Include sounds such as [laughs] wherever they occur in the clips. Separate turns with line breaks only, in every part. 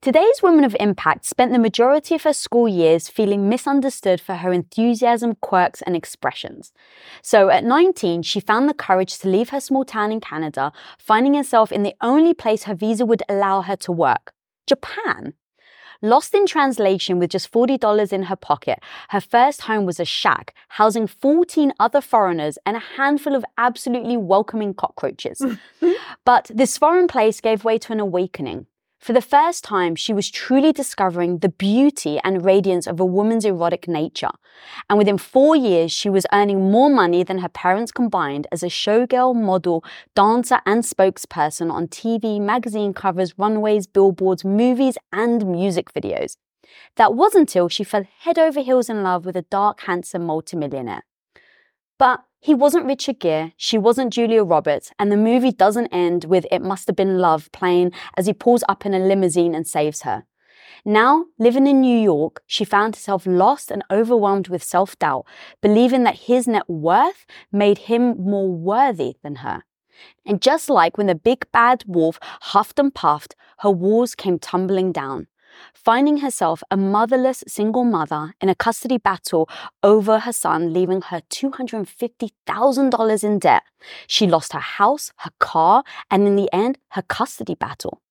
Today's Woman of Impact spent the majority of her school years feeling misunderstood for her enthusiasm, quirks, and expressions. So at 19, she found the courage to leave her small town in Canada, finding herself in the only place her visa would allow her to work Japan. Lost in translation with just $40 in her pocket, her first home was a shack housing 14 other foreigners and a handful of absolutely welcoming cockroaches. [laughs] but this foreign place gave way to an awakening. For the first time, she was truly discovering the beauty and radiance of a woman's erotic nature. And within four years, she was earning more money than her parents combined as a showgirl, model, dancer, and spokesperson on TV, magazine covers, runways, billboards, movies, and music videos. That was until she fell head over heels in love with a dark, handsome multimillionaire. But he wasn't Richard Gere, she wasn't Julia Roberts, and the movie doesn't end with It Must Have Been Love playing as he pulls up in a limousine and saves her. Now, living in New York, she found herself lost and overwhelmed with self doubt, believing that his net worth made him more worthy than her. And just like when the big bad wolf huffed and puffed, her walls came tumbling down finding herself a motherless single mother in a custody battle over her son, leaving her $250,000 in debt. She lost her house, her car, and in the end, her custody battle.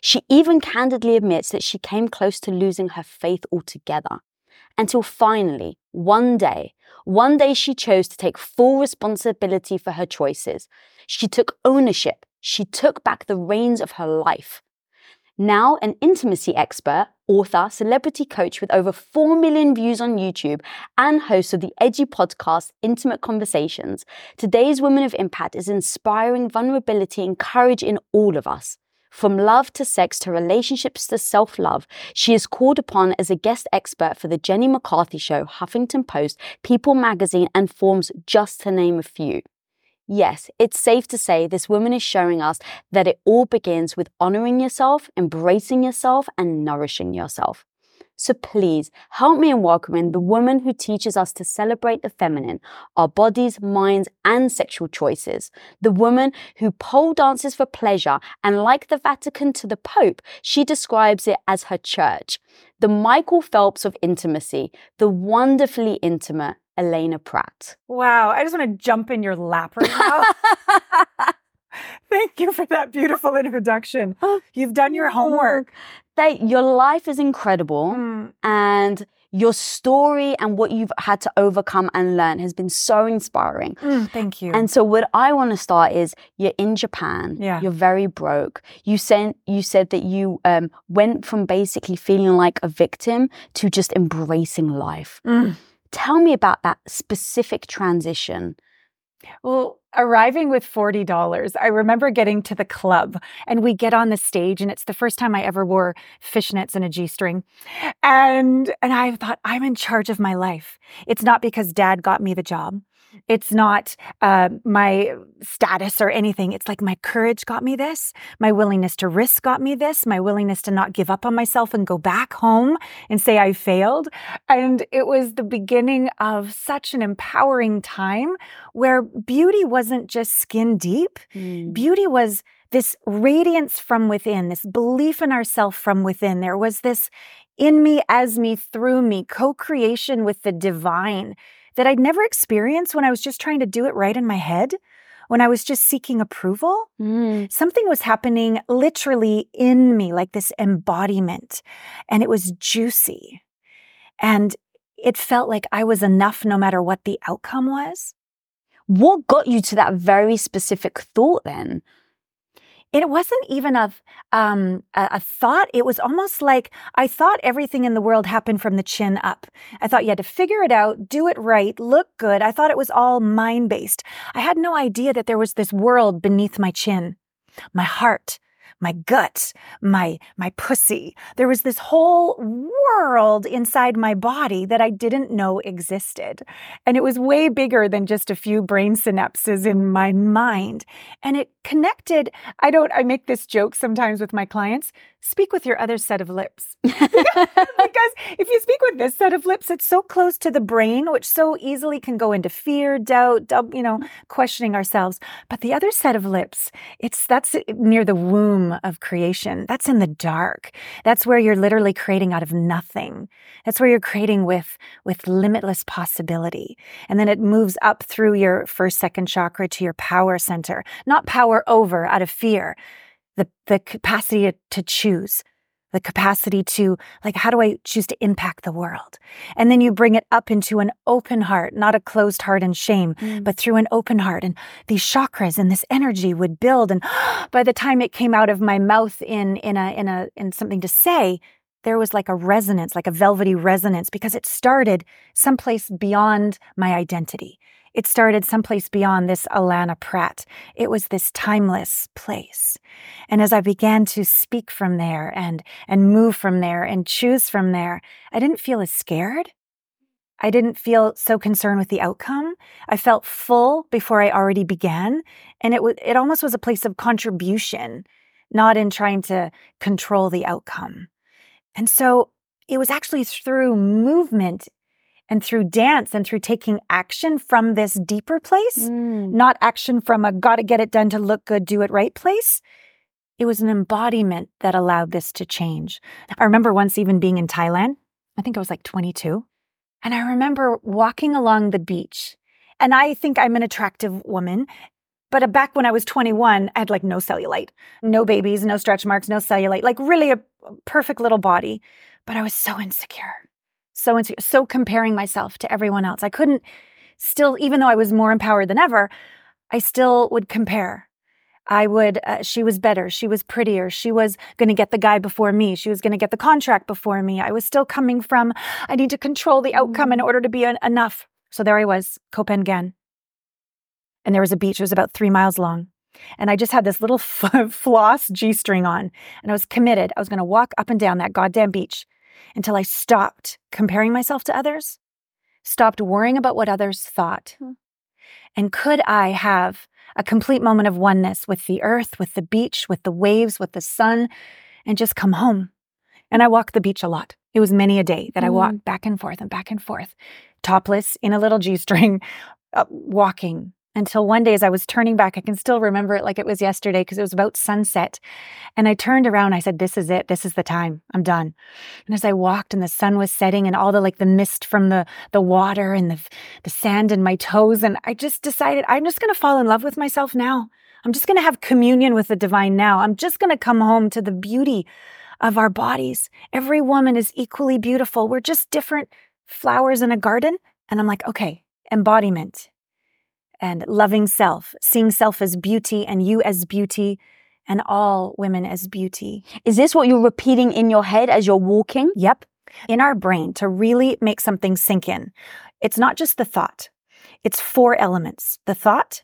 She even candidly admits that she came close to losing her faith altogether. Until finally, one day, one day she chose to take full responsibility for her choices. She took ownership. She took back the reins of her life. Now, an intimacy expert, author, celebrity coach with over 4 million views on YouTube, and host of the edgy podcast Intimate Conversations, today's Woman of Impact is inspiring vulnerability and courage in all of us. From love to sex to relationships to self love, she is called upon as a guest expert for The Jenny McCarthy Show, Huffington Post, People Magazine, and Forbes, just to name a few. Yes, it's safe to say this woman is showing us that it all begins with honoring yourself, embracing yourself, and nourishing yourself. So please help me in welcoming the woman who teaches us to celebrate the feminine, our bodies, minds, and sexual choices. The woman who pole dances for pleasure, and like the Vatican to the Pope, she describes it as her church. The Michael Phelps of intimacy, the wonderfully intimate, Allana Pratt.
Wow, I just want to jump in your lap right now. [laughs] [laughs] Thank you for that beautiful introduction. [laughs] You've done your homework.
They, your life is incredible, mm. and your story and what you've had to overcome and learn has been so inspiring.
Mm, thank you.
And so, what I want to start is you're in Japan.
Yeah.
You're very broke. You said you said that you um, went from basically feeling like a victim to just embracing life.
Mm.
Tell me about that specific transition.
Well, arriving with $40, I remember getting to the club and we get on the stage and it's the first time I ever wore fishnets and a G-string. And and I thought I'm in charge of my life. It's not because dad got me the job. It's not uh, my status or anything. It's like my courage got me this. My willingness to risk got me this. My willingness to not give up on myself and go back home and say I failed. And it was the beginning of such an empowering time where beauty wasn't just skin deep. Mm. Beauty was this radiance from within, this belief in ourself from within. There was this in me, as me, through me, co creation with the divine that I'd never experienced when I was just trying to do it right in my head. when I was just seeking approval.
Mm.
Something was happening literally in me, like this embodiment, and it was juicy. And it felt like I was enough no matter what the outcome was.
What got you to that very specific thought then?
It wasn't even a, um, a, a thought. It was almost like I thought everything in the world happened from the chin up. I thought you had to figure it out, do it right, look good. I thought it was all mind based. I had no idea that there was this world beneath my chin, my heart, my gut, my my pussy. There was this whole world inside my body that I didn't know existed. And it was way bigger than just a few brain synapses in my mind. And it connected, I don't I make this joke sometimes with my clients, speak with your other set of lips. [laughs] because if you speak with this set of lips, it's so close to the brain, which so easily can go into fear, doubt, you know, questioning ourselves. But the other set of lips, it's that's near the womb of creation. That's in the dark. That's where you're literally creating out of nothing. That's where you're creating with with limitless possibility. And then it moves up through your first second chakra to your power center. Not power over out of fear, the, the capacity to, to choose, the capacity to, like, how do I choose to impact the world? And then you bring it up into an open heart, not a closed heart and shame, mm. but through an open heart. And these chakras and this energy would build. And [gasps] by the time it came out of my mouth in, in a, in a, in something to say, there was like a resonance, like a velvety resonance, because it started someplace beyond my identity. It started someplace beyond this Allana Pratt. It was this timeless place. And as I began to speak from there and, and move from there and choose from there, I didn't feel as scared. I didn't feel so concerned with the outcome. I felt full before I already began. And it, w- it almost was a place of contribution, not in trying to control the outcome. And so it was actually through movement and through dance and through taking action from this deeper place, mm. not action from a gotta get it done to look good, do it right place. It was an embodiment that allowed this to change. I remember once even being in Thailand. I think I was like 22. And I remember walking along the beach. And I think I'm an attractive woman. But back when I was 21, I had like no cellulite, no babies, no stretch marks, no cellulite, like really a perfect little body. But I was so insecure so insecure, so comparing myself to everyone else. I couldn't still, even though I was more empowered than ever, I still would compare. I would, uh, she was better. She was prettier. She was going to get the guy before me. She was going to get the contract before me. I was still coming from, I need to control the outcome in mm. order to be enough. So there I was, Phangan. And there was a beach, it was about three miles long. And I just had this little [laughs] f- floss G string on. And I was committed. I was going to walk up and down that goddamn beach until I stopped comparing myself to others, stopped worrying about what others thought. Hmm. And could I have a complete moment of oneness with the earth, with the beach, with the waves, with the sun, and just come home? And I walked the beach a lot. It was many a day that mm. I walked back and forth and back and forth, topless in a little G string, [laughs] uh, walking until one day as I was turning back, I can still remember it like it was yesterday because it was about sunset. And I turned around, I said, This is it. This is the time. I'm done. And as I walked and the sun was setting and all the like the mist from the the water and the the sand in my toes, and I just decided I'm just gonna fall in love with myself now. I'm just gonna have communion with the divine now. I'm just gonna come home to the beauty of our bodies. Every woman is equally beautiful. We're just different flowers in a garden. And I'm like, okay, embodiment and loving self, seeing self as beauty and you as beauty and all women as beauty.
Is this what you're repeating in your head as you're walking?
Yep. In our brain, to really make something sink in, it's not just the thought, it's four elements the thought,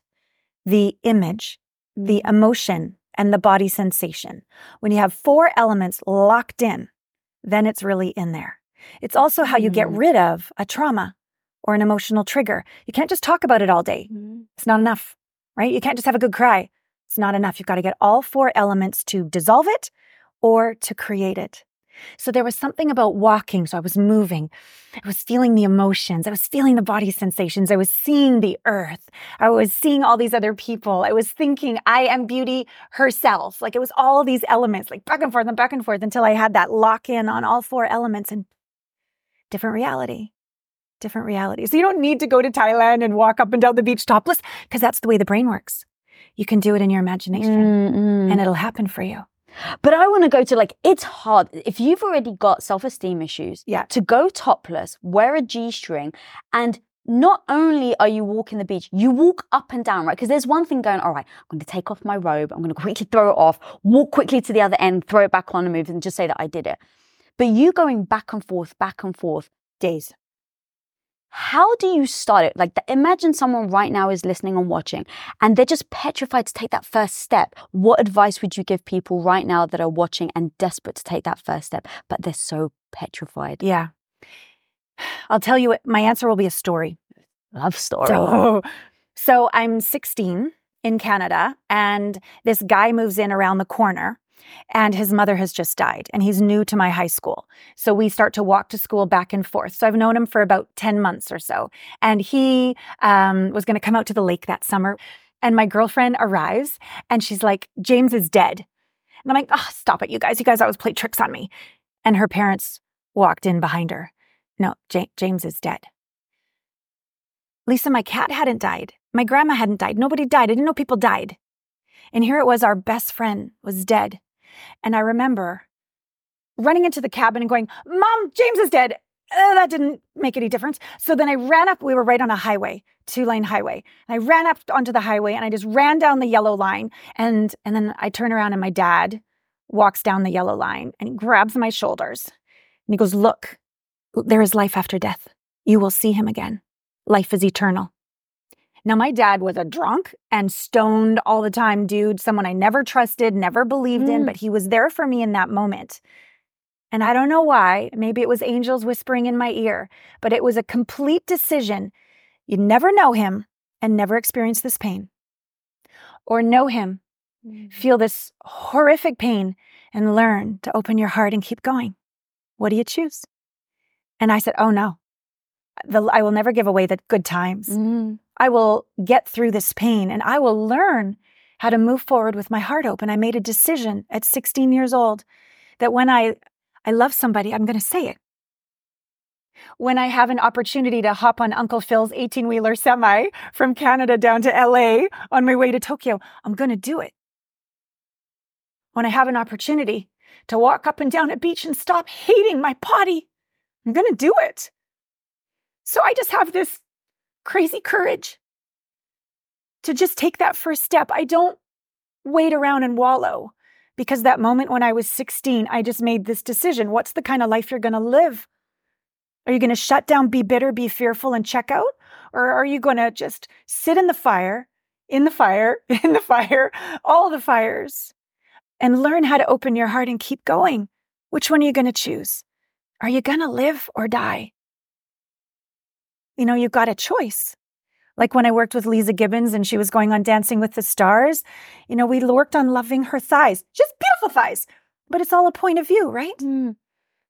the image, the emotion, and the body sensation. When you have four elements locked in, then it's really in there. It's also how you get mm. rid of a trauma or an emotional trigger. You can't just talk about it all day. Mm-hmm. It's not enough, right? You can't just have a good cry. It's not enough. You've got to get all four elements to dissolve it or to create it. So there was something about walking. So I was moving. I was feeling the emotions. I was feeling the body sensations. I was seeing the earth. I was seeing all these other people. I was thinking, I am beauty herself. Like it was all these elements, like back and forth and back and forth until I had that lock in on all four elements and different reality different realities. So you don't need to go to Thailand and walk up and down the beach topless because that's the way the brain works. you can do it in your imagination
Mm-mm.
and it'll happen for you.
But I want to go to like, it's hard. If you've already got self esteem issues,
Yeah.
to go topless, wear a G string, and not only are you walking the beach, you walk up and down, right? Because there's one thing going, all right, I'm going to take off my robe, I'm going to quickly throw it off, walk quickly to the other end, throw it back on and move, and just say that I did it. But you going back and forth, back and forth,
Days.
How do you start it? Like, imagine someone right now is listening and watching, and they're just petrified to take that first step. What advice would you give people right now that are watching and desperate to take that first step, but they're so petrified?
Yeah. I'll tell you what, my answer will be a story.
Love story.
So, so I'm 16 in Canada, and this guy moves in around the corner, and his mother has just died, and he's new to my high school. So we start to walk to school back and forth. So I've known him for about 10 months or so, and he um, was going to come out to the lake that summer. And my girlfriend arrives, and she's like, James is dead. And I'm like, oh, stop it, you guys. You guys always play tricks on me. And her parents walked in behind her. No, Ja- James is dead. Lisa, my cat hadn't died. My grandma hadn't died. Nobody died. I didn't know people died. And here it was, our best friend was dead. And I remember running into the cabin and going, Mom, James is dead. Uh, that didn't make any difference. So then I ran up. We were right on a highway, two lane highway. And I ran up onto the highway and I just ran down the yellow line. And, and then I turn around and my dad walks down the yellow line and he grabs my shoulders and he goes, Look, there is life after death. You will see him again. Life is eternal. Now, my dad was a drunk and stoned all the time, dude, someone I never trusted, never believed in,
Mm.
but he was there for me in that moment. And I don't know why. Maybe it was angels whispering in my ear, but it was a complete decision. You'd never know him and never experience this pain, or know him, feel this horrific pain, and learn to open your heart and keep going. What do you choose? And I said, Oh no, the, I will never give away the good times.
Mm.
I will get through this pain and I will learn how to move forward with my heart open. I made a decision at 16 years old that when I, I love somebody, I'm going to say it. When I have an opportunity to hop on Uncle Phil's 18 wheeler semi from Canada down to LA on my way to Tokyo, I'm going to do it. When I have an opportunity to walk up and down a beach and stop hating my body, I'm going to do it. So I just have this crazy courage to just take that first step. I don't wait around and wallow because that moment when I was 16, I just made this decision. What's the kind of life you're going to live? Are you going to shut down, be bitter, be fearful, and check out? Or are you going to just sit in the fire, in the fire, [laughs] in the fire, all the fires, and learn how to open your heart and keep going? Which one are you going to choose? Are you going to live or die? You know, you've got a choice. Like when I worked with Leeza Gibbons and she was going on Dancing with the Stars, you know, we worked on loving her thighs, just beautiful thighs, but it's all a point of view, right?
Mm.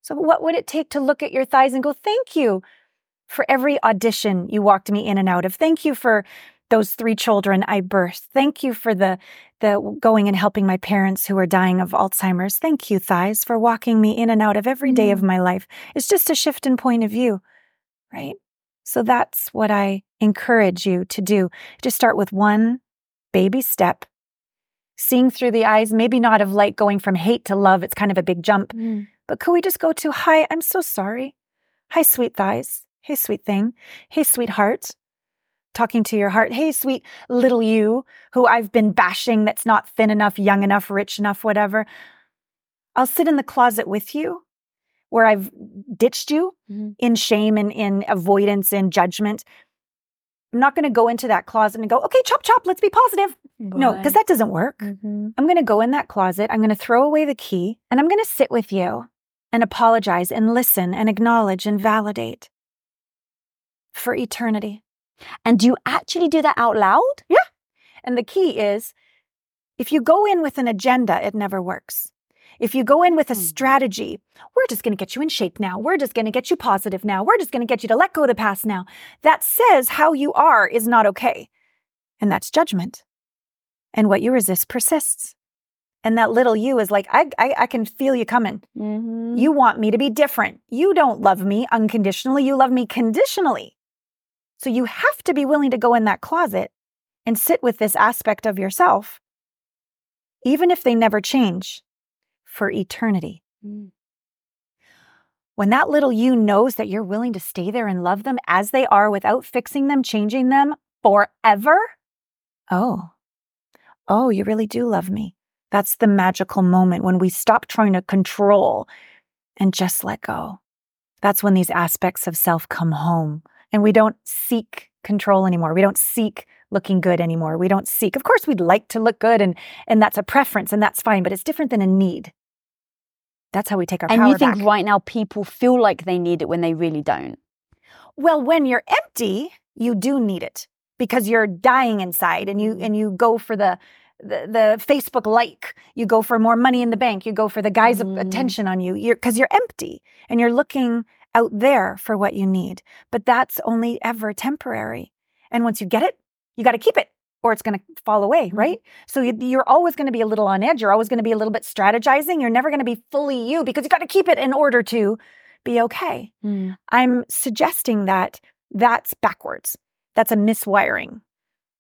So, what would it take to look at your thighs and go, thank you for every audition you walked me in and out of? Thank you for those three children I birthed. Thank you for the, the going and helping my parents who are dying of Alzheimer's. Thank you, thighs, for walking me in and out of every day of my life. It's just a shift in point of view, right? So that's what I encourage you to do. Just start with one baby step, seeing through the eyes, maybe not of light going from hate to love. It's kind of a big jump.
Mm.
But could we just go to, hi, I'm so sorry. Hi, sweet thighs. Hey, sweet thing. Hey, sweetheart. Talking to your heart. Hey, sweet little you who I've been bashing that's not thin enough, young enough, rich enough, whatever. I'll sit in the closet with you where I've ditched you
Mhm.
in shame and in avoidance and judgment. I'm not going to go into that closet and go, okay, chop, chop, let's be positive. No, because that doesn't work.
Mhm.
I'm going to go in that closet. I'm going to throw away the key and I'm going to sit with you and apologize and listen and acknowledge and validate for eternity.
And do you actually do that out loud? Yeah.
And the key is if you go in with an agenda, it never works. If you go in with a
Hmm.
strategy, we're just going to get you in shape now. We're just going to get you positive now. We're just going to get you to let go of the past now. That says how you are is not okay. And that's judgment. And what you resist persists. And that little you is like, I, I, I can feel you coming.
Mm-hmm.
You want me to be different. You don't love me unconditionally. You love me conditionally. So you have to be willing to go in that closet and sit with this aspect of yourself, even if they never change, for eternity.
Mm.
When that little you knows that you're willing to stay there and love them as they are without fixing them, changing them forever, oh, oh, you really do love me. That's the magical moment when we stop trying to control and just let go. That's when these aspects of self come home and we don't seek control anymore. We don't seek looking good anymore. We don't seek. Of course, we'd like to look good and and that's a preference and that's fine, but it's different than a need. That's how we take our
and
power And
you think
back.
right now people feel like they need it when they really don't.
Well, when you're empty, you do need it because you're dying inside and you and you go for the the, the Facebook like, you go for more money in the bank, you go for the guy's
Mm.
attention on you. You're because you're empty and you're looking out there for what you need. But that's only ever temporary. And once you get it, you got to keep it or it's going to fall away,
Mhm.
right? So you, you're always going to be a little on edge. You're always going to be a little bit strategizing. You're never going to be fully you because you got to keep it in order to be okay. I'm suggesting that that's backwards. That's a miswiring.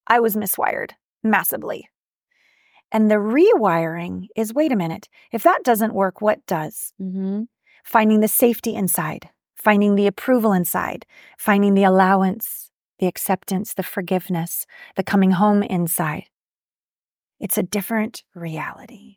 I was miswired massively. And the rewiring is wait a minute, if that doesn't work, what does?
Mm-hmm.
Finding the safety inside, finding the approval inside, finding the allowance, the acceptance, the forgiveness, the coming home inside. It's a different reality.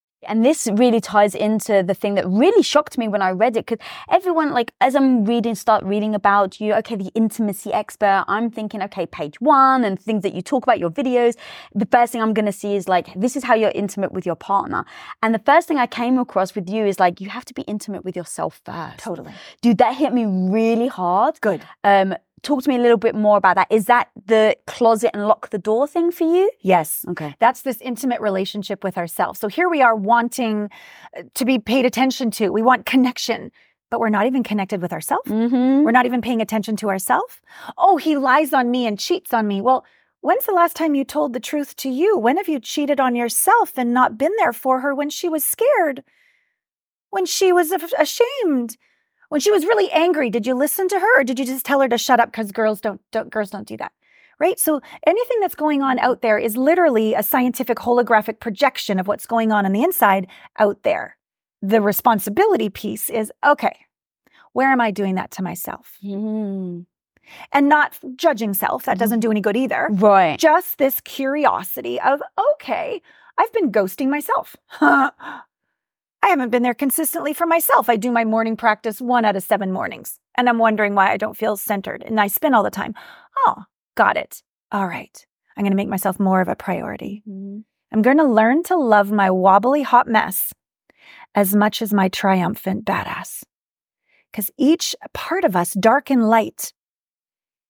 And this really ties into the thing that really shocked me when I read it. Because everyone, like, as I'm reading, start reading about you, okay, the intimacy expert, I'm thinking, okay, page one and things that you talk about, your videos. The first thing I'm going to see is like, this is how you're intimate with your partner. And the first thing I came across with you is like, you have to be intimate with yourself first.
Totally.
Dude, that hit me really hard.
Good.
Um, talk to me a little bit more about that. Is that the closet and lock the door thing for you?
Yes.
Okay.
That's this intimate relationship with ourselves. So here we are wanting uh, to be paid attention to. We want connection, but we're not even connected with ourselves.
Mm-hmm.
We're not even paying attention to ourselves. Oh, he lies on me and cheats on me. Well, When's the last time you told the truth to you? When have you cheated on yourself and not been there for her when she was scared? When she was ashamed? When she was really angry, did you listen to her or did you just tell her to shut up because girls don't, don't girls don't do that? Right? So anything that's going on out there is literally a scientific holographic projection of what's going on on the inside out there. The responsibility piece is okay, where am I doing that to myself?
Mm.
And not judging self, that doesn't do any good either.
Right.
Just this curiosity of, okay, I've been ghosting myself. [laughs] I haven't been there consistently for myself. I do my morning practice one out of seven mornings, and I'm wondering why I don't feel centered and I spin all the time. Oh, got it. All right. I'm going to make myself more of a priority.
Mm-hmm.
I'm going to learn to love my wobbly hot mess as much as my triumphant badass. Because each part of us, dark and light,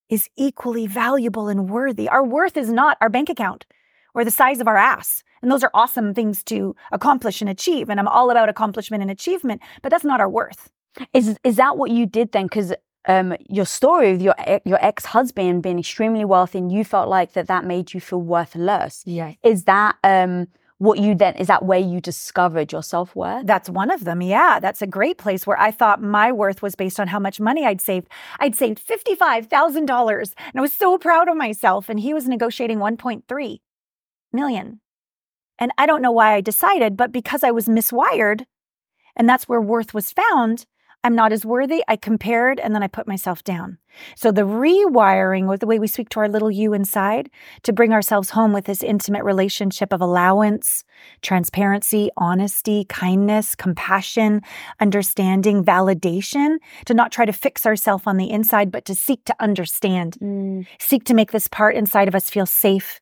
is equally valuable and worthy. Our worth is not our bank account or the size of our ass. And those are awesome things to accomplish and achieve. And I'm all about accomplishment and achievement, but that's not our worth.
Is is that what you did then? Because um, your story with your your ex husband being extremely wealthy, and you felt like that that made you feel worthless.
Yeah.
Is that um, what you then is that where you discovered your self worth?
That's one of them. Yeah, that's a great place where I thought my worth was based on how much money I'd saved. I'd saved fifty five thousand dollars, and I was so proud of myself. And he was negotiating one point three million. And I don't know why I decided, but because I was miswired, and that's where worth was found, I'm not as worthy. I compared and then I put myself down. So the rewiring was the way we speak to our little you inside to bring ourselves home with this intimate relationship of allowance, transparency, honesty, kindness, compassion, understanding, validation, to not try to fix ourselves on the inside, but to seek to understand,
Mm.
seek to make this part inside of us feel safe,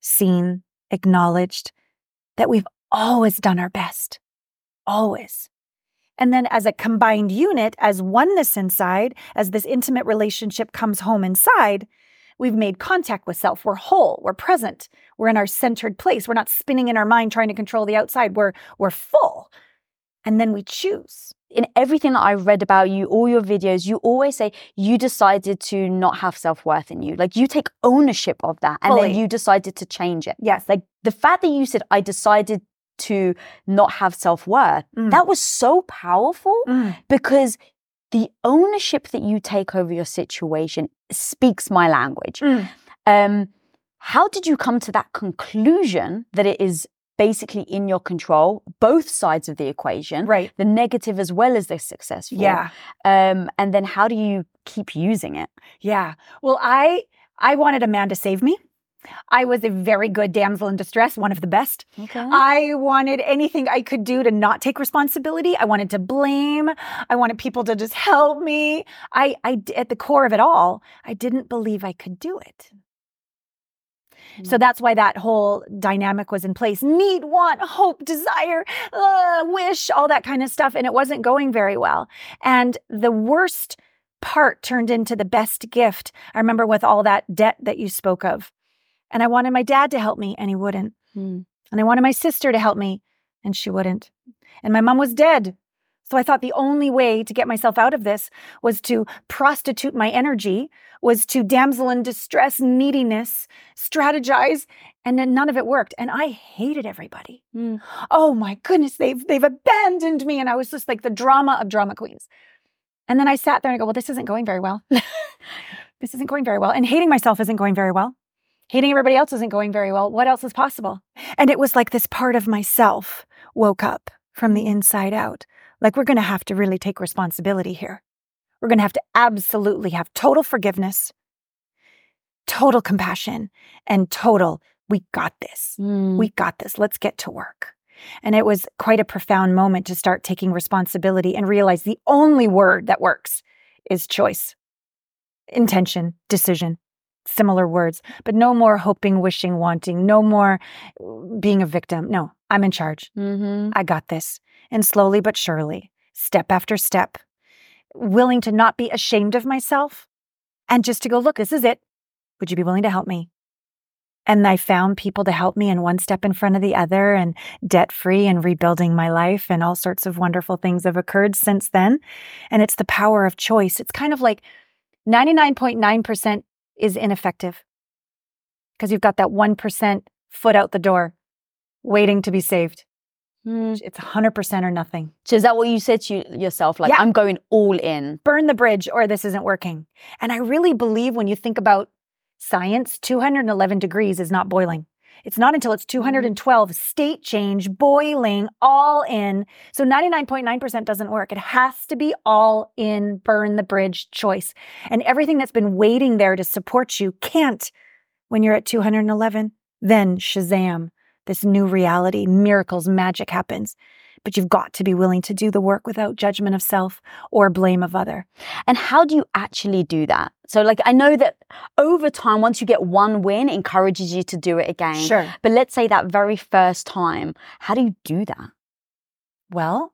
seen, acknowledged, that we've always done our best. Always. And then, as a combined unit, as oneness inside, as this intimate relationship comes home inside, we've made contact with self. We're whole, we're present, we're in our centered place. We're not spinning in our mind trying to control the outside. We're, we're full. And then we choose.
In everything that I've read about you, all your videos, you always say you decided to not have self worth in you. Like you take ownership of that and
Fully.
then you decided to change it.
Yes.
Like the fact that you said, I decided to not have self worth,
Mm.
that was so powerful
Mm.
because the ownership that you take over your situation speaks my language.
Mm.
Um, how did you come to that conclusion that it is basically in your control, both sides of the equation,
Right.
the negative as well as the successful?
Yeah.
Um, and then how do you keep using it?
Yeah. Well, I I wanted a man to save me. I was a very good damsel in distress, one of the best.
Okay.
I wanted anything I could do to not take responsibility. I wanted to blame. I wanted people to just help me. I, I, at the core of it all, I didn't believe I could do it. So that's why that whole dynamic was in place. Need, want, hope, desire, uh, wish, all that kind of stuff. And it wasn't going very well. And the worst part turned into the best gift. I remember with all that debt that you spoke of. And I wanted my dad to help me, and he wouldn't.
Mm.
And I wanted my sister to help me, and she wouldn't. And my mom was dead. So I thought the only way to get myself out of this was to prostitute my energy, was to damsel in distress, neediness, strategize, and then none of it worked. And I hated everybody.
Mm.
Oh my goodness, they've they've abandoned me. And I was just like the drama of drama queens. And then I sat there and I go, well, this isn't going very well. [laughs] this isn't going very well. And hating myself isn't going very well. Hating everybody else isn't going very well. What else is possible? And it was like this part of myself woke up from the inside out. Like, we're going to have to really take responsibility here. We're going to have to absolutely have total forgiveness, total compassion, and total, we got this.
Mm.
We got this. Let's get to work. And it was quite a profound moment to start taking responsibility and realize the only word that works is choice, intention, decision, similar words, but no more hoping, wishing, wanting, no more uh, being a victim. No, I'm in charge.
Mhm.
I got this. And slowly but surely, step after step, willing to not be ashamed of myself and just to go, look, this is it. Would you be willing to help me? And I found people to help me, and one step in front of the other, and debt free and rebuilding my life, and all sorts of wonderful things have occurred since then. And it's the power of choice. It's kind of like 99.9% is ineffective. because you've got that 1% foot out the door waiting to be saved.
Mm.
It's 100% or nothing.
So is that what you said to yourself? Like,
Yeah.
I'm going all in.
Burn the bridge or this isn't working. And I really believe when you think about science, 211 degrees is not boiling. It's not until it's 212 state change, boiling, all in. So 99.9% doesn't work. It has to be all in, burn the bridge choice. And everything that's been waiting there to support you can't when you're at 211. Then Shazam, this new reality, miracles, magic happens. But you've got to be willing to do the work without judgment of self or blame of other.
And how do you actually do that? So, like, I know that over time, once you get one win, it encourages you to do it again.
Sure.
But let's say that very first time, how do you do that?
Well,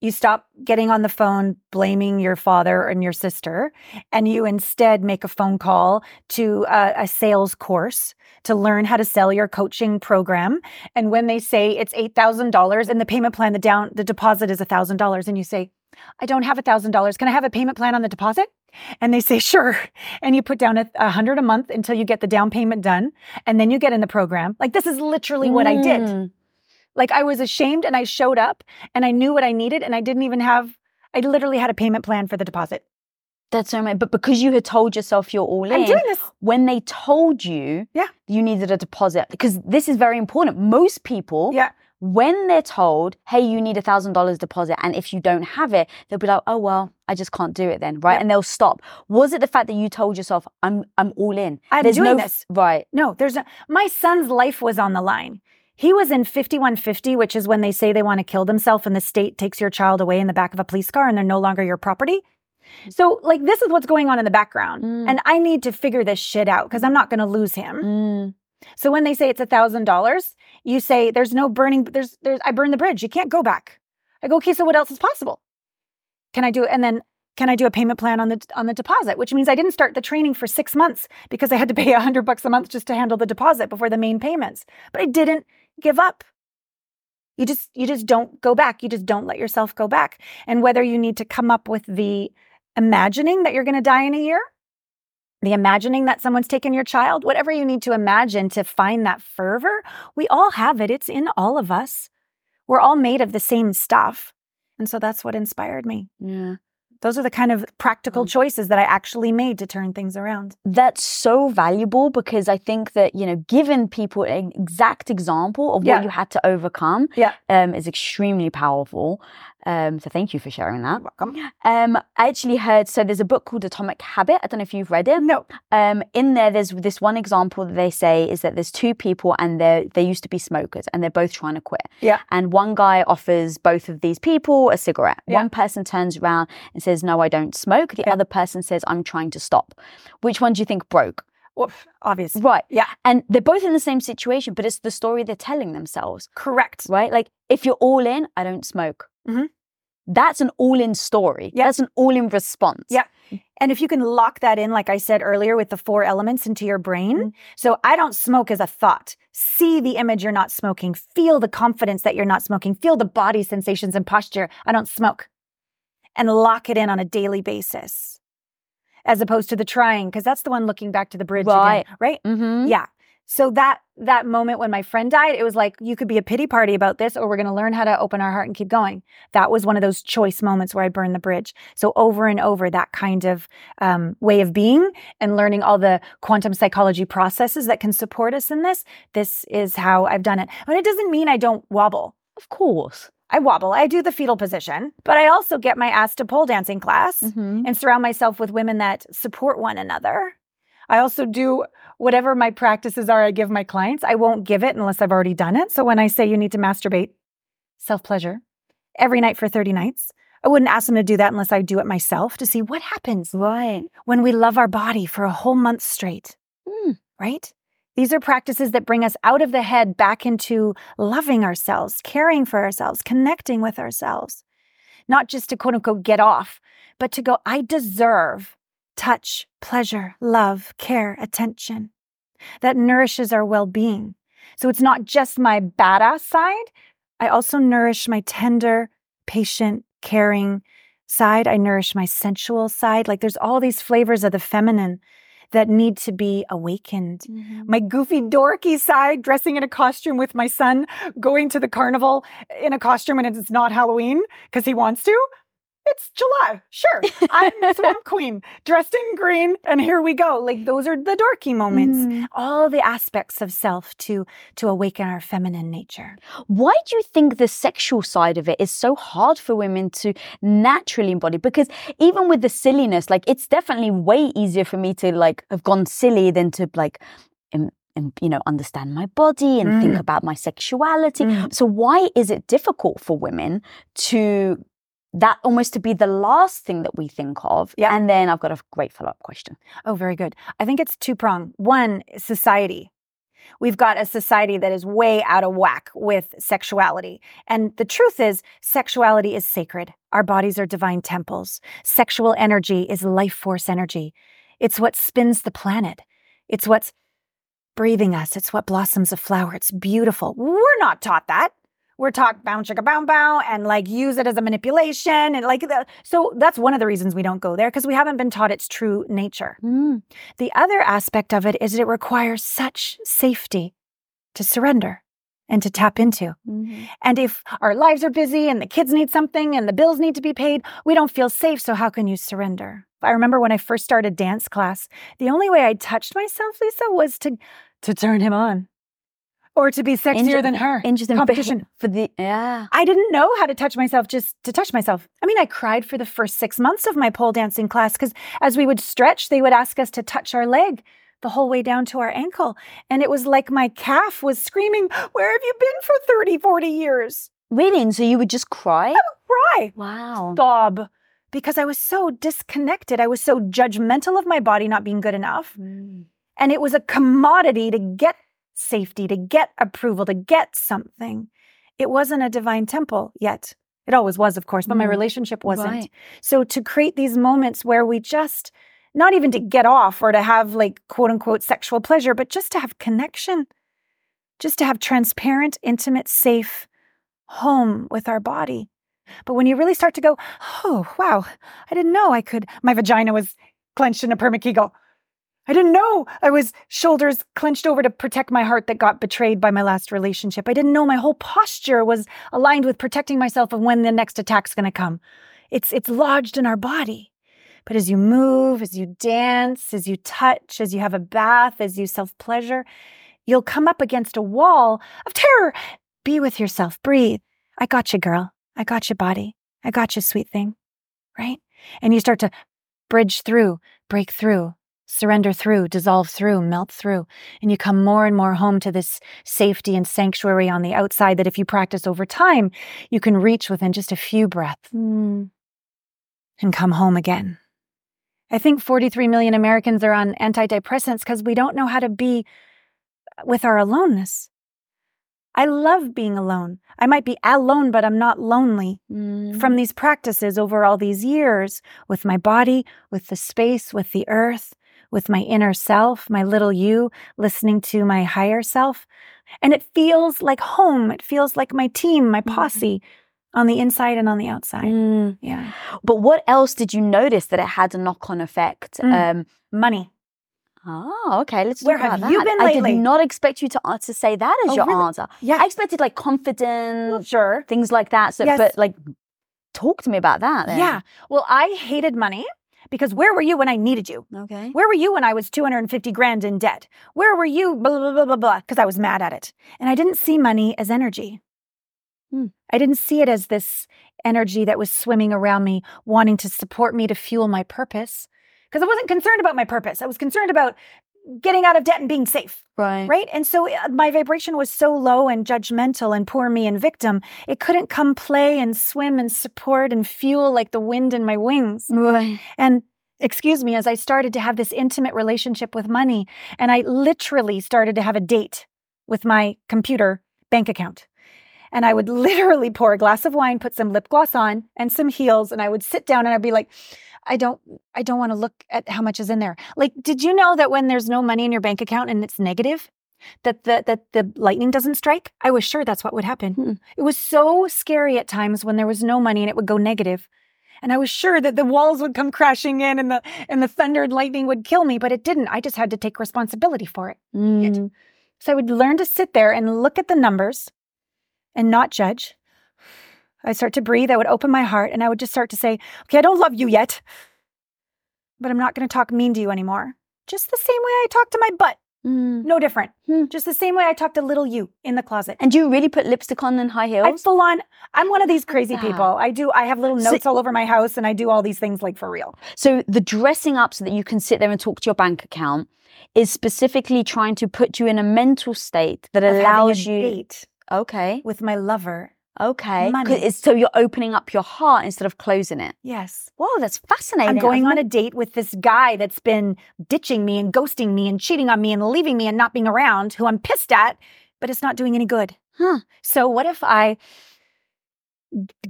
you stop getting on the phone blaming your father and your sister, and you instead make a phone call to a, a sales course to learn how to sell your coaching program. And when they say it's eight thousand dollars and the payment plan, the down, the deposit is thousand dollars, and you say, "I don't have thousand dollars. Can I have a payment plan on the deposit?" And they say, [laughs] "Sure." And you put down a, a hundred a month until you get the down payment done, and then you get in the program. Like this is literally what I did.
Mm.
Like I was ashamed and I showed up and I knew what I needed and I didn't even have, I literally had a payment plan for the deposit.
That's so amazing. But because you had told yourself you're all in,
I'm doing this.
when they told you
Yeah.
you needed a deposit, because this is very important. Most people,
Yeah.
when they're told, hey, you need a thousand dollars deposit, and if you don't have it, they'll be like, oh well, I just can't do it then, right?
Yeah.
And they'll stop. Was it the fact that you told yourself, I'm I'm all in?
I'm
There's
doing
no,
this.
Right.
No, there's a, my son's life was on the line. He was in 5150, which is when they say they want to kill themselves and the state takes your child away in the back of a police car and they're no longer your property. So, like, this is what's going on in the background.
Mm.
And I need to figure this shit out because I'm not going to lose him.
Mm.
So when they say it's a thousand dollars, you say there's no burning. There's there's I burn the bridge. You can't go back. I go okay. So what else is possible? Can I do it? And then can I do a payment plan on the on the deposit? Which means I didn't start the training for six months because I had to pay a hundred bucks a month just to handle the deposit before the main payments. But I didn't give up. You just you just don't go back. You just don't let yourself go back. And whether you need to come up with the imagining that you're going to die in a year the imagining that someone's taken your child, whatever you need to imagine to find that fervor, we all have it. It's in all of us. We're all made of the same stuff. And so that's what inspired me.
Yeah.
Those are the kind of practical
Mm.
choices that I actually made to turn things around.
That's so valuable because I think that, you know, giving people an exact example of
Yeah.
what you had to overcome
Yeah.
um, is extremely powerful. Um, so thank you for sharing that.
Welcome.
Um, I actually heard, so there's a book called Atomic Habit. I don't know if you've read it.
No.
Um, in there, there's this one example that they say is that there's two people and they they used to be smokers and they're both trying to quit.
Yeah.
And one guy offers both of these people a cigarette.
Yeah.
One person turns around and says, "No, I don't smoke." The
Yeah.
other person says, "I'm trying to stop." Which one do you think broke?
Well, obvious.
Right.
Yeah.
And they're both in the same situation, but it's the story they're telling themselves,
Correct.
right? Like if you're all in, I don't smoke.
Mhm.
That's an all-in story.
Yeah.
That's an all-in response.
Yeah. And if you can lock that in, like I said earlier, with the four elements into your brain.
Mm-hmm.
So I don't smoke as a thought. See the image you're not smoking. Feel the confidence that you're not smoking. Feel the body sensations and posture. I don't smoke. And lock it in on a daily basis. As opposed to the trying, because that's the one looking back to the bridge
Right.
again. Right.
Mm-hmm.
Yeah. So that that moment when my friend died, it was like you could be a pity party about this, or we're going to learn how to open our heart and keep going. That was one of those choice moments where I burned the bridge. So over and over, that kind of um, way of being and learning all the quantum psychology processes that can support us in this. This is how I've done it. But it doesn't mean I don't wobble.
Of course.
I wobble. I do the fetal position, but I also get my ass to pole dancing class
Mm-hmm.
and surround myself with women that support one another. I also do whatever my practices are I give my clients. I won't give it unless I've already done it. So when I say you need to masturbate, self pleasure, every night for 30 nights, I wouldn't ask them to do that unless I do it myself to see what happens
Right.
when we love our body for a whole month straight.
Mm.
Right? These are practices that bring us out of the head back into loving ourselves, caring for ourselves, connecting with ourselves. Not just to quote unquote get off, but to go, I deserve touch, pleasure, love, care, attention. That nourishes our well being. So it's not just my badass side. I also nourish my tender, patient, caring side. I nourish my sensual side. Like there's all these flavors of the feminine that need to be awakened.
Mm-hmm.
My goofy, dorky side, dressing in a costume with my son, going to the carnival in a costume and it's not Halloween because he wants to. It's July. Sure. I'm [laughs] Swamp Queen, dressed in green, and here we go. Like those are the dorky moments.
Mhm.
All the aspects of self to to awaken our feminine nature.
Why do you think the sexual side of it is so hard for women to naturally embody? Because even with the silliness, like it's definitely way easier for me to like have gone silly than to like, um, you know, understand my body and think
Mm.
about my sexuality.
Mm.
So why is it difficult for women to that almost to be the last thing that we think of?
Yeah.
And then I've got a great follow up question.
Oh, very good. I think it's two prong. One, society. We've got a society that is way out of whack with sexuality. And the truth is, sexuality is sacred. Our bodies are divine temples. Sexual energy is life force energy. It's what spins the planet. It's what's breathing us. It's what blossoms a flower. It's beautiful. We're not taught that. We're taught bound chicka bow bow and like use it as a manipulation and like the, so that's one of the reasons we don't go there because we haven't been taught its true nature.
Mm.
The other aspect of it is it requires such safety to surrender and to tap into.
Mhm.
And if our lives are busy and the kids need something and the bills need to be paid, we don't feel safe. So, how can you surrender? I remember when I first started dance class, the only way I touched myself, Lisa, was to, to turn him on or to be sexier
Inter-
than her.
Interesting
Competition. [laughs]
for the yeah.
I didn't know how to touch myself just to touch myself. I mean, I cried for the first six months of my pole dancing class because as we would stretch, they would ask us to touch our leg the whole way down to our ankle. And it was like my calf was screaming, Where have you been for 30, 40 years?
Really? And so you would just cry?
I would cry,
Wow.
sob, because I was so disconnected. I was so judgmental of my body not being good enough.
Mm.
And it was a commodity to get safety, to get approval, to get something. It wasn't a divine temple yet. It always was, of course, but my
Mm,
relationship wasn't.
right.
So to create these moments where we just, not even to get off or to have like quote unquote sexual pleasure, but just to have connection, just to have transparent, intimate, safe home with our body. But when you really start to go, oh, wow, I didn't know I could, my vagina was clenched in a permakegel. I didn't know I was shoulders clenched over to protect my heart that got betrayed by my last relationship. I didn't know my whole posture was aligned with protecting myself of when the next attack's going to come. It's it's lodged in our body. But as you move, as you dance, as you touch, as you have a bath, as you self-pleasure, you'll come up against a wall of terror. Be with yourself. Breathe. I got you, girl. I got you, body. I got you, sweet thing. Right? And you start to bridge through, break through, surrender through, dissolve through, melt through. And you come more and more home to this safety and sanctuary on the outside that if you practice over time, you can reach within just a few breaths
Mm.
and come home again. I think 43 million Americans are on antidepressants because we don't know how to be with our aloneness. I love being alone. I might be alone, but I'm not lonely
Mm.
from these practices over all these years with my body, with the space, with the earth, with my inner self, my little you, listening to my higher self. And it feels like home. It feels like my team, my posse on the inside and on the outside.
Mm.
Yeah.
But what else did you notice that it had a knock on effect?
Mm.
Um,
Money.
oh, okay. Let's
Where
talk about that. I
lately?
did not expect you to, uh, to say that as
Oh,
your
really?
answer.
Yeah.
I expected like confidence,
Sure.
things like that. So,
Yes.
but like, talk to me about that. Then.
Yeah. Well, I hated money because where were you when I needed you?
Okay.
Where were you when I was 250 grand in debt? Where were you? Blah, blah, blah, blah, blah, because I was mad at it. And I didn't see money as energy.
Hmm.
I didn't see it as this energy that was swimming around me, wanting to support me to fuel my purpose. Because I wasn't concerned about my purpose. I was concerned about getting out of debt and being safe.
Right.
Right. And so uh, my vibration was so low and judgmental and poor me and victim, it couldn't come play and swim and support and fuel like the wind in my wings.
Right.
And excuse me, as I started to have this intimate relationship with money, and I literally started to have a date with my computer bank account. And I would [laughs] literally pour a glass of wine, put some lip gloss on and some heels, and I would sit down and I'd be like, I don't I don't want to look at how much is in there. Like, did you know that when there's no money in your bank account and it's negative, that the that the lightning doesn't strike? I was sure that's what would happen.
Hmm.
It was so scary at times when there was no money and it would go negative. And I was sure that the walls would come crashing in and the and the thunder and lightning would kill me, but it didn't. I just had to take responsibility for it.
Mm.
So I would learn to sit there and look at the numbers and not judge. I'd start to breathe. I would open my heart and I would just start to say, okay, I don't love you yet, but I'm not going to talk mean to you anymore. Just the same way I talk to my butt.
Mm.
No different.
Hmm.
Just the same way I talked to little you in the closet.
And do you really put lipstick on and high heels?
I
heels?
full on, I'm one of these crazy people. I do, I have little
So-
notes all over my house and I do all these things like for real.
So the dressing up so that you can sit there and talk to your bank account is specifically trying to put you in a mental state that
Of
allows you.
date
Okay.
with my lover.
Okay.
Money.
It's, so you're opening up your heart instead of closing it.
Yes.
Wow, that's fascinating.
I'm
I've
going on a date with this guy that's been ditching me and ghosting me and cheating on me and leaving me and not being around, who I'm pissed at, but it's not doing any good.
Huh.
So, what if I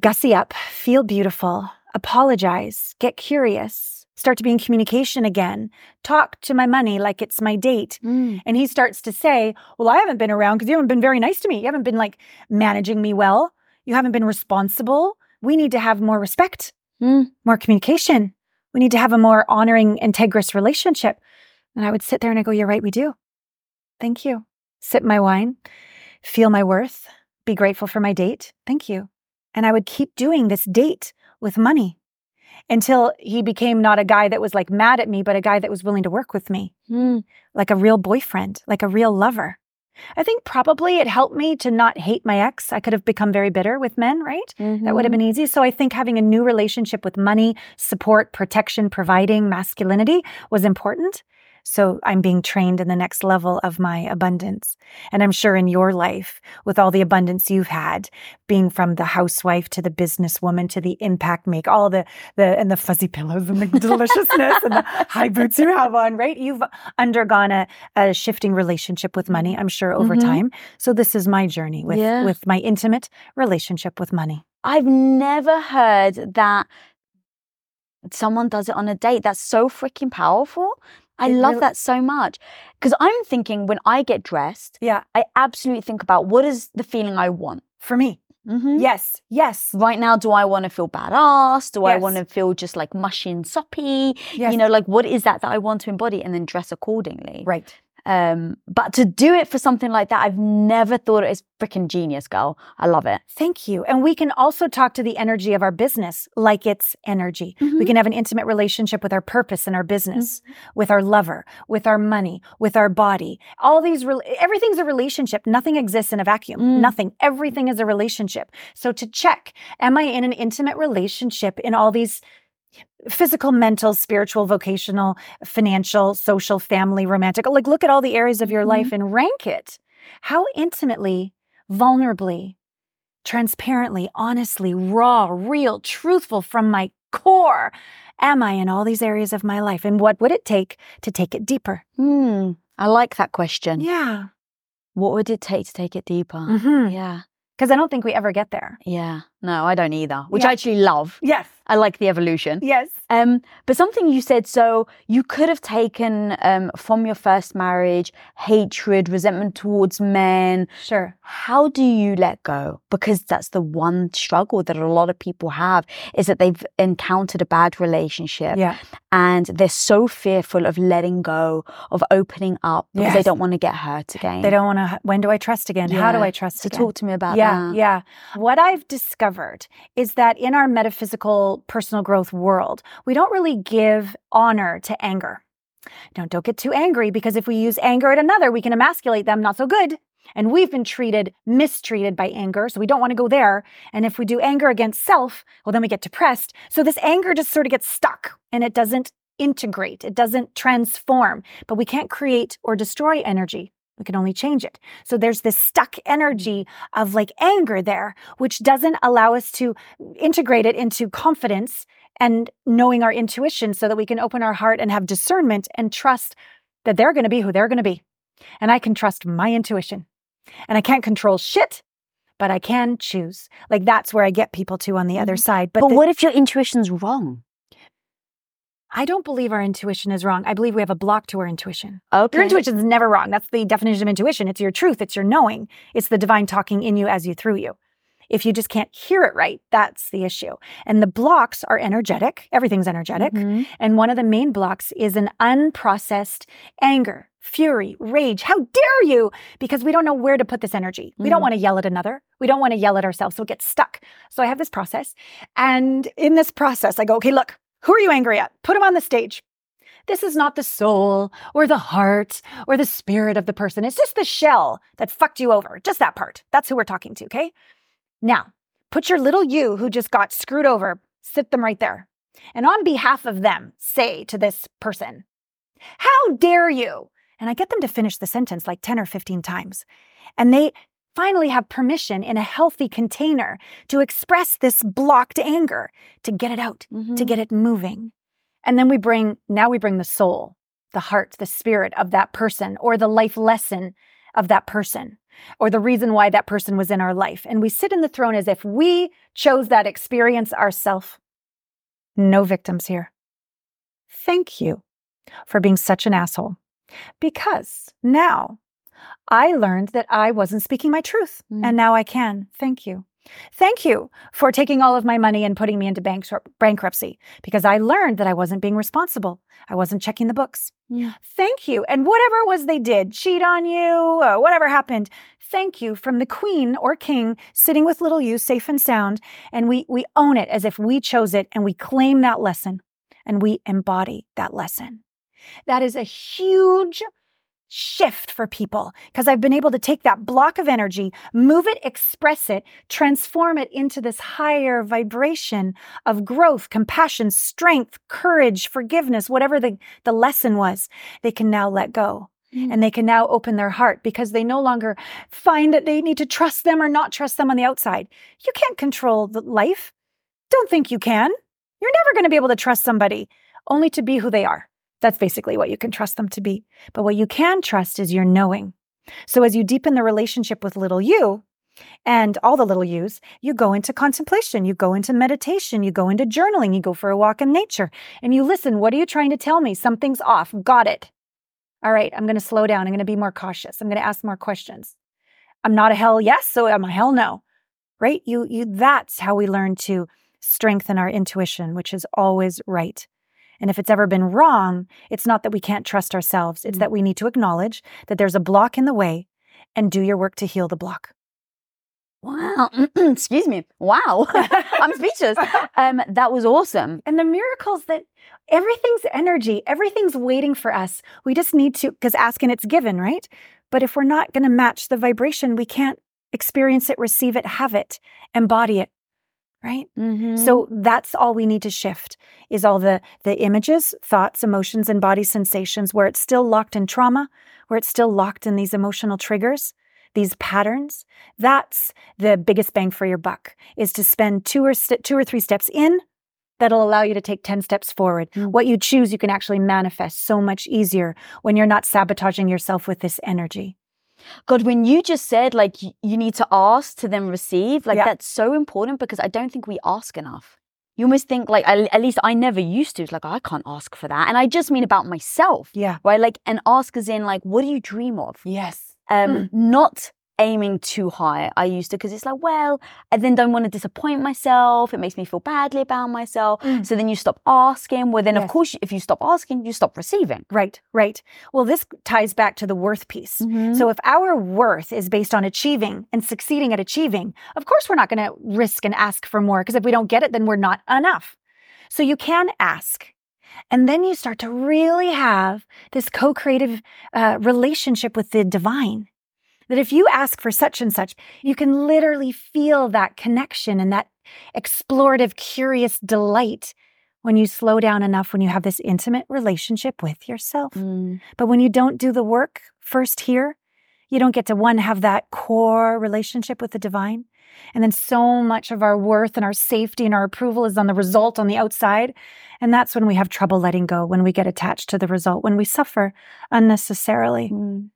gussy up, feel beautiful, apologize, get curious, start to be in communication again, talk to my money like it's my date?
Mm.
And he starts to say, Well, I haven't been around because you haven't been very nice to me. You haven't been like managing me well. You haven't been responsible. We need to have more respect,
Mm.
more communication. We need to have a more honoring, integrous relationship. And I would sit there and I go, You're right, we do. Thank you. Sip my wine, feel my worth, be grateful for my date. Thank you. And I would keep doing this date with money until he became not a guy that was like mad at me, but a guy that was willing to work with me
Mm.
like a real boyfriend, like a real lover. I think probably it helped me to not hate my ex. I could have become very bitter with men, right? That would have
Mhm.
been easy. So I think having a new relationship with money, support, protection, providing, masculinity was important. So I'm being trained in the next level of my abundance. And I'm sure in your life, with all the abundance you've had, being from the housewife to the businesswoman to the impact make, all the the and the fuzzy pillows and the [laughs] deliciousness and the high boots you have on, right? You've undergone a, a shifting relationship with money, I'm sure, over
Mhm.
time. So this is my journey with
Yeah.
with my intimate relationship with money.
I've never heard that someone does it on a date. That's so freaking powerful. I
It
love
really-
that so much. Because I'm thinking when I get dressed,
Yeah,
I absolutely think about what is the feeling I want.
for me.
Mhm.
Yes, yes,
Right now, do I want to feel badass? Do I want to feel just like mushy and soppy?
yes.
You know, like what is that that I want to embody and then dress accordingly?
right.
Um, but to do it for something like that, I've never thought it's freaking genius, girl. I love it.
Thank you. And we can also talk to the energy of our business like it's energy. We
Mhm.
can have an intimate relationship with our purpose and our business, with our lover, with our money, with our body. All these, rel everything's a relationship. Nothing exists in a vacuum.
Mm.
Nothing. Everything is a relationship. So to check, am I in an intimate relationship in all these physical, mental, spiritual, vocational, financial, social, family, romantic? Like, look at all the areas of your
Mhm.
life and rank it. How intimately, vulnerably, transparently, honestly, raw, real, truthful from my core am I in all these areas of my life? And what would it take to take it deeper?
Hmm. I like that question.
Yeah.
What would it take to take it deeper?
Because
Yeah.
Because I don't think we ever get there.
Yeah. No, I don't either, which
Yeah.
I actually love.
Yes.
I like the evolution.
Yes.
Um, but something you said, so you could have taken um, from your first marriage hatred, resentment towards men.
Sure.
How do you let go? Because that's the one struggle that a lot of people have is that they've encountered a bad relationship
Yeah.
and they're so fearful of letting go, of opening up because they don't want to get hurt again.
They don't want to. When do I trust again? How do I trust
So
again?
talk to me about that.
yeah,
that.
yeah. What I've discovered is that in our metaphysical personal growth world, we don't really give honor to anger. Now, don't get too angry because if we use anger at another, we can emasculate them. Not so good. And we've been treated, mistreated by anger. So we don't want to go there. And if we do anger against self, well, then we get depressed. So this anger just sort of gets stuck and it doesn't integrate, it doesn't transform. But we can't create or destroy energy. We can only change it. So there's this stuck energy of like anger there, which doesn't allow us to integrate it into confidence and knowing our intuition so that we can open our heart and have discernment and trust that they're going to be who they're going to be. And I can trust my intuition. And I can't control shit, but I can choose. Like that's where I get people to on the other mm-hmm. side. But,
But
the-
what if your intuition's wrong?
I don't believe our intuition is wrong. I believe we have a block to our intuition.
Okay.
Your intuition is never wrong. That's the definition of intuition. It's your truth, it's your knowing, it's the divine talking in you as you through you. If you just can't hear it right, that's the issue. And the blocks are energetic. Everything's energetic.
Mhm.
And one of the main blocks is an unprocessed anger, fury, rage. How dare you? Because we don't know where to put this energy. We don't
Mm.
want to yell at another. We don't want to yell at ourselves. So it gets stuck. So I have this process. And in this process, I go, okay, look, who are you angry at? Put them on the stage. This is not the soul or the heart or the spirit of the person. It's just the shell that fucked you over. Just that part. That's who we're talking to, okay? Now, put your little you who just got screwed over, sit them right there. And on behalf of them, say to this person, How dare you? And I get them to finish the sentence like 10 or 15 times. And they finally have permission in a healthy container to express this blocked anger, to get it out, to
Mhm.
get it moving. And then we bring, now we bring the soul, the heart, the spirit of that person, or the life lesson of that person, or the reason why that person was in our life. And we sit in the throne as if we chose that experience ourselves. No victims here. Thank you for being such an asshole. Because now I learned that I wasn't speaking my truth,
Mm.
and now I can. Thank you. Thank you for taking all of my money and putting me into bank- bankruptcy because I learned that I wasn't being responsible. I wasn't checking the books.
Yeah.
Thank you. And whatever it was they did, cheat on you, uh, whatever happened, thank you from the queen or king sitting with little you safe and sound. And we, we own it as if we chose it and we claim that lesson and we embody that lesson. That is a huge shift for people because I've been able to take that block of energy, move it, express it, transform it into this higher vibration of growth, compassion, strength, courage, forgiveness, whatever the, the lesson was, they can now let go.
Mm.
And they can now open their heart because they no longer find that they need to trust them or not trust them on the outside. You can't control the life. Don't think you can. You're never going to be able to trust somebody only to be who they are. That's basically what you can trust them to be. But what you can trust is your knowing. So as you deepen the relationship with little you and all the little yous, you go into contemplation, you go into meditation, you go into journaling, you go for a walk in nature, and you listen. What are you trying to tell me? Something's off. Got it. All right, I'm going to slow down. I'm going to be more cautious. I'm going to ask more questions. I'm not a hell yes, so I'm a hell no. Right? You you that's how we learn to strengthen our intuition, which is always right. And if it's ever been wrong, it's not that we can't trust ourselves. It's
Mm.
that we need to acknowledge that there's a block in the way and do your work to heal the block.
Wow. [clears throat] Excuse me. Wow. [laughs] I'm speechless. Um, that was awesome.
And the miracles that everything's energy, everything's waiting for us. We just need to, because asking it's given, right? But if we're not going to match the vibration, we can't experience it, receive it, have it, embody it, right?
Mhm.
So that's all we need to shift is all the the images, thoughts, emotions and body sensations where it's still locked in trauma, where it's still locked in these emotional triggers, these patterns. That's the biggest bang for your buck is to spend two or st- two or three steps in that'll allow you to take 10 steps forward.
Mm.
What you choose you can actually manifest so much easier when you're not sabotaging yourself with this energy.
God, when you just said like you need to ask to then receive, like
Yeah.
that's so important because I don't think we ask enough. You almost think like at at least I never used to. It's like I can't ask for that, and I just mean about myself,
Yeah.
right? Like and ask as in like, what do you dream of?
Yes.
Um, not aiming too high. I used to because it's like, well, I then don't want to disappoint myself. It makes me feel badly about myself.
Mm.
So then you stop asking. Well, then of course, if you stop asking, you stop receiving.
Right, right. Well, this ties back to the worth piece.
Mhm.
So if our worth is based on achieving and succeeding at achieving, of course we're not going to risk and ask for more because if we don't get it, then we're not enough. So you can ask. And then you start to really have this co creative uh, relationship with the divine. That if you ask for such and such, you can literally feel that connection and that explorative, curious delight when you slow down enough, when you have this intimate relationship with yourself.
Mm.
But when you don't do the work first here, you don't get to one, have that core relationship with the divine. And then so much of our worth and our safety and our approval is on the result on the outside. And that's when we have trouble letting go, when we get attached to the result, when we suffer unnecessarily.
Mm.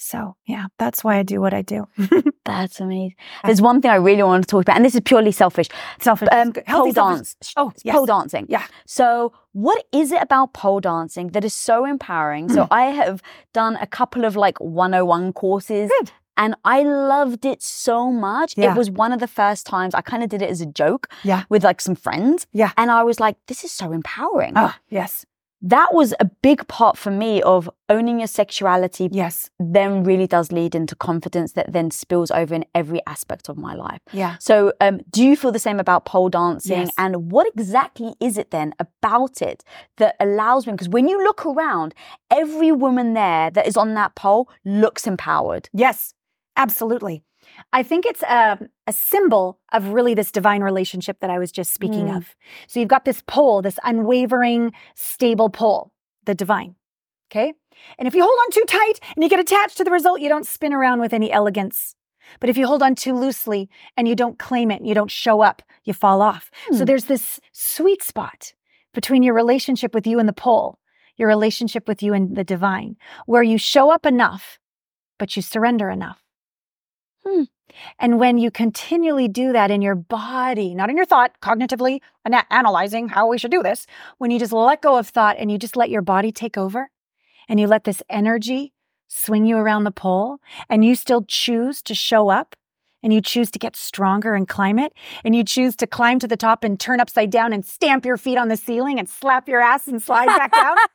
So, yeah, that's why I do what I do. [laughs]
That's amazing. There's one thing I really want to talk about, and this is purely selfish.
Selfish.
Um, pole dance.
Oh, yes.
Pole dancing.
Yeah.
So, what is it about pole dancing that is so empowering? So,
Mm.
I have done a couple of like 101 courses.
Good.
And I loved it so much.
Yeah.
It was one of the first times I kind of did it as a joke
Yeah.
with like some friends.
Yeah.
And I was like, this is so empowering.
Ah, yes.
That was a big part for me of owning your sexuality
Yes.
then really does lead into confidence that then spills over in every aspect of my life.
Yeah.
So, um, do you feel the same about pole dancing?
Yes.
And what exactly is it then about it that allows women? Because when you look around, every woman there that is on that pole looks empowered.
Yes, absolutely. I think it's a, a symbol of really this divine relationship that I was just speaking
Mm.
of. So you've got this pole, this unwavering, stable pole, the divine. Okay. And if you hold on too tight and you get attached to the result, you don't spin around with any elegance. But if you hold on too loosely and you don't claim it, you don't show up, you fall off. So
Hmm.
there's this sweet spot between your relationship with you and the pole, your relationship with you and the divine, where you show up enough, but you surrender enough.
Hmm.
And when you continually do that in your body, not in your thought, cognitively ana- analyzing how we should do this, when you just let go of thought and you just let your body take over and you let this energy swing you around the pole and you still choose to show up and you choose to get stronger and climb it and you choose to climb to the top and turn upside down and stamp your feet on the ceiling and slap your ass and slide back down. [laughs]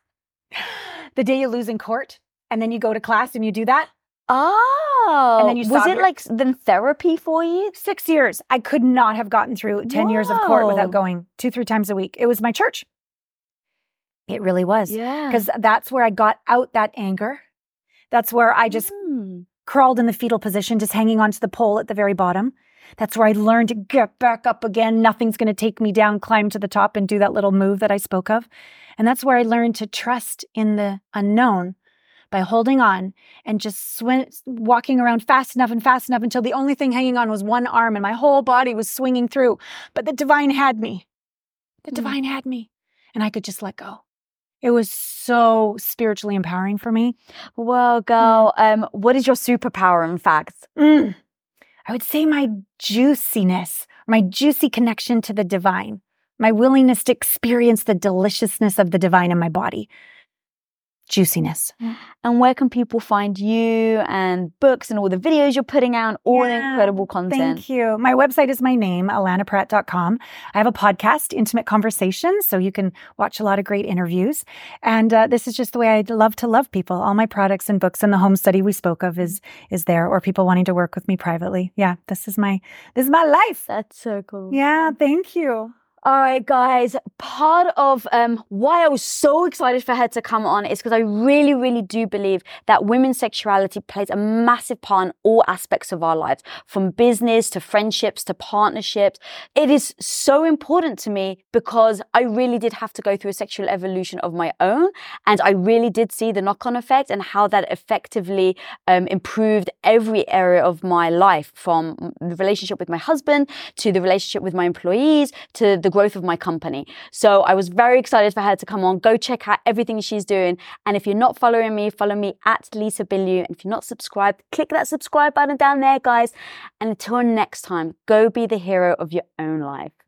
The day you lose in court and then you go to class and you do that,
Oh,
And then you
was it
your-
like then therapy for you?
six years. I could not have gotten through 10 years of court without going two, three times a week. It was my church. It really was.
Yeah,
Because that's where I got out that anger. That's where I just
Mm.
crawled in the fetal position, just hanging onto the pole at the very bottom. That's where I learned to get back up again. Nothing's going to take me down, climb to the top, and do that little move that I spoke of. And that's where I learned to trust in the unknown by holding on and just swing, walking around fast enough and fast enough until the only thing hanging on was one arm and my whole body was swinging through. But the divine had me. The
Mm.
divine had me. And I could just let go. It was so spiritually empowering for me.
Well, girl, um, what is your superpower? In fact,
Mm. I would say my juiciness, my juicy connection to the divine, my willingness to experience the deliciousness of the divine in my body. Juiciness.
and where can people find you and books and all the videos you're putting out, and all the incredible content?
Thank you. My website is my name, allanapratt.com. I have a podcast, Intimate Conversations, so you can watch a lot of great interviews. And uh, this is just the way I love to love people. All my products and books and the home study we spoke of is is there, or people wanting to work with me privately. Yeah, this is my this is my life.
That's so cool.
Yeah, thank you.
All right, guys. Part of um, why I was so excited for her to come on is because I really, really do believe that women's sexuality plays a massive part in all aspects of our lives, from business to friendships to partnerships. It is so important to me because I really did have to go through a sexual evolution of my own. And I really did see the knock on effect and how that effectively um, improved every area of my life from the relationship with my husband to the relationship with my employees to the growth of my company. So I was very excited for her to come on. Go check out everything she's doing. And if you're not following me, follow me at Lisa Bilyeu. And if you're not subscribed, click that subscribe button down there, guys. And until next time, go be the hero of your own life.